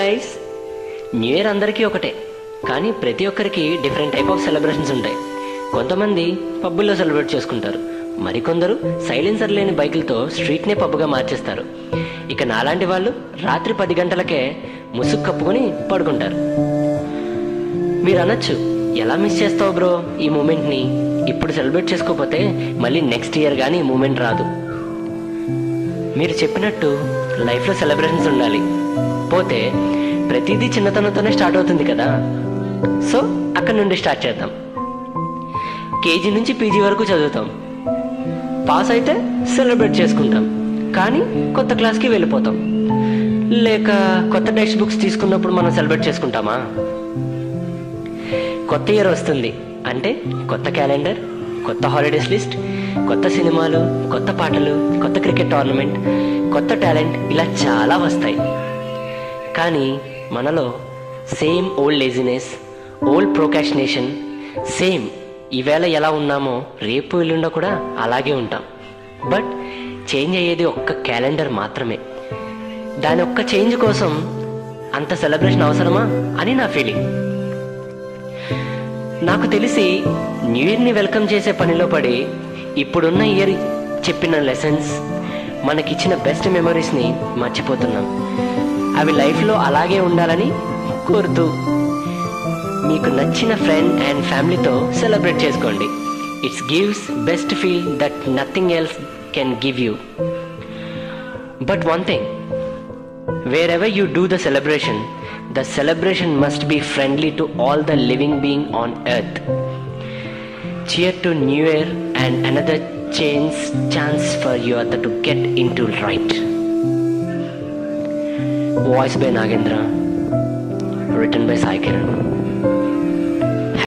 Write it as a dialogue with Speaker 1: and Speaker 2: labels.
Speaker 1: Guys new year అందరికీ ఒకటే కానీ ప్రతి ఒక్కరికి డిఫరెంట్ టైప్ ఆఫ్ సెలబ్రేషన్స్ ఉంటాయి. కొంతమంది పబ్బుల్లో సెలబ్రేట్ చేసుకుంటారు మరికొందరు సైలెన్సర్ లేని బైకులతో స్ట్రీట్నే పబ్బుగా మార్చేస్తారు. ఇక నాలాంటి వాళ్ళు రాత్రి పది గంటలకే ముసుగు కప్పుకొని పడుకుంటారు. మీరు అనొచ్చు ఎలా మిస్ చేస్తావు బ్రో ఈ మూమెంట్ని ఇప్పుడు సెలబ్రేట్ చేసుకోకపోతే మళ్ళీ నెక్స్ట్ ఇయర్ కానీ ఈ మూమెంట్ రాదు. మీరు చెప్పినట్టు లైఫ్లో సెలబ్రేషన్స్ ఉండాలి. పోతే ప్రతిదీ చిన్నతనంతోనే స్టార్ట్ అవుతుంది కదా. సో అక్కడ నుండి స్టార్ట్ చేద్దాం. కేజీ నుంచి పీజీ వరకు చదువుతాం. పాస్ అయితే సెలబ్రేట్ చేసుకుంటాం. కానీ కొత్త క్లాస్కి వెళ్ళిపోతాం. లేక కొత్త టెక్స్ట్ బుక్స్ తీసుకున్నప్పుడు మనం సెలబ్రేట్ చేసుకుంటామా? కొత్త ఇయర్ వస్తుంది. అంటే కొత్త క్యాలెండర్ కొత్త హాలిడేస్ లిస్ట్ కొత్త సినిమాలు కొత్త పాటలు కొత్త క్రికెట్ టోర్నమెంట్ కొత్త టాలెంట్ ఇలా చాలా వస్తాయి. కానీ మనలో same old laziness old procrastination same ఈవేళ ఎలా ఉన్నామో రేపు ఎల్లుండో కూడా అలాగే ఉంటాం. బట్ చేంజ్ అయ్యేది ఒక్క క్యాలెండర్ మాత్రమే. దాని ఒక్క చేంజ్ కోసం అంత సెలబ్రేషన్ అవసరమా అని నా ఫీలింగ్. నాకు తెలిసి న్యూ ఇయర్ని వెల్కమ్ చేసే పనిలో పడి ఇప్పుడున్న ఇయర్ చెప్పిన లెసన్స్ మనకిచ్చిన బెస్ట్ మెమరీస్ని మర్చిపోతున్నాం. అవి లైఫ్లో అలాగే ఉండాలని కోరుతూ మీకు నచ్చిన ఫ్రెండ్ అండ్ ఫ్యామిలీతో సెలబ్రేట్ చేసుకోండి. It's gives best feel that nothing else can give you but one thing wherever you do the celebration the celebration must be friendly to all the living being on earth cheer to new year and another change chance for you at to get in to right voice by Nagendra written by Sai Kiran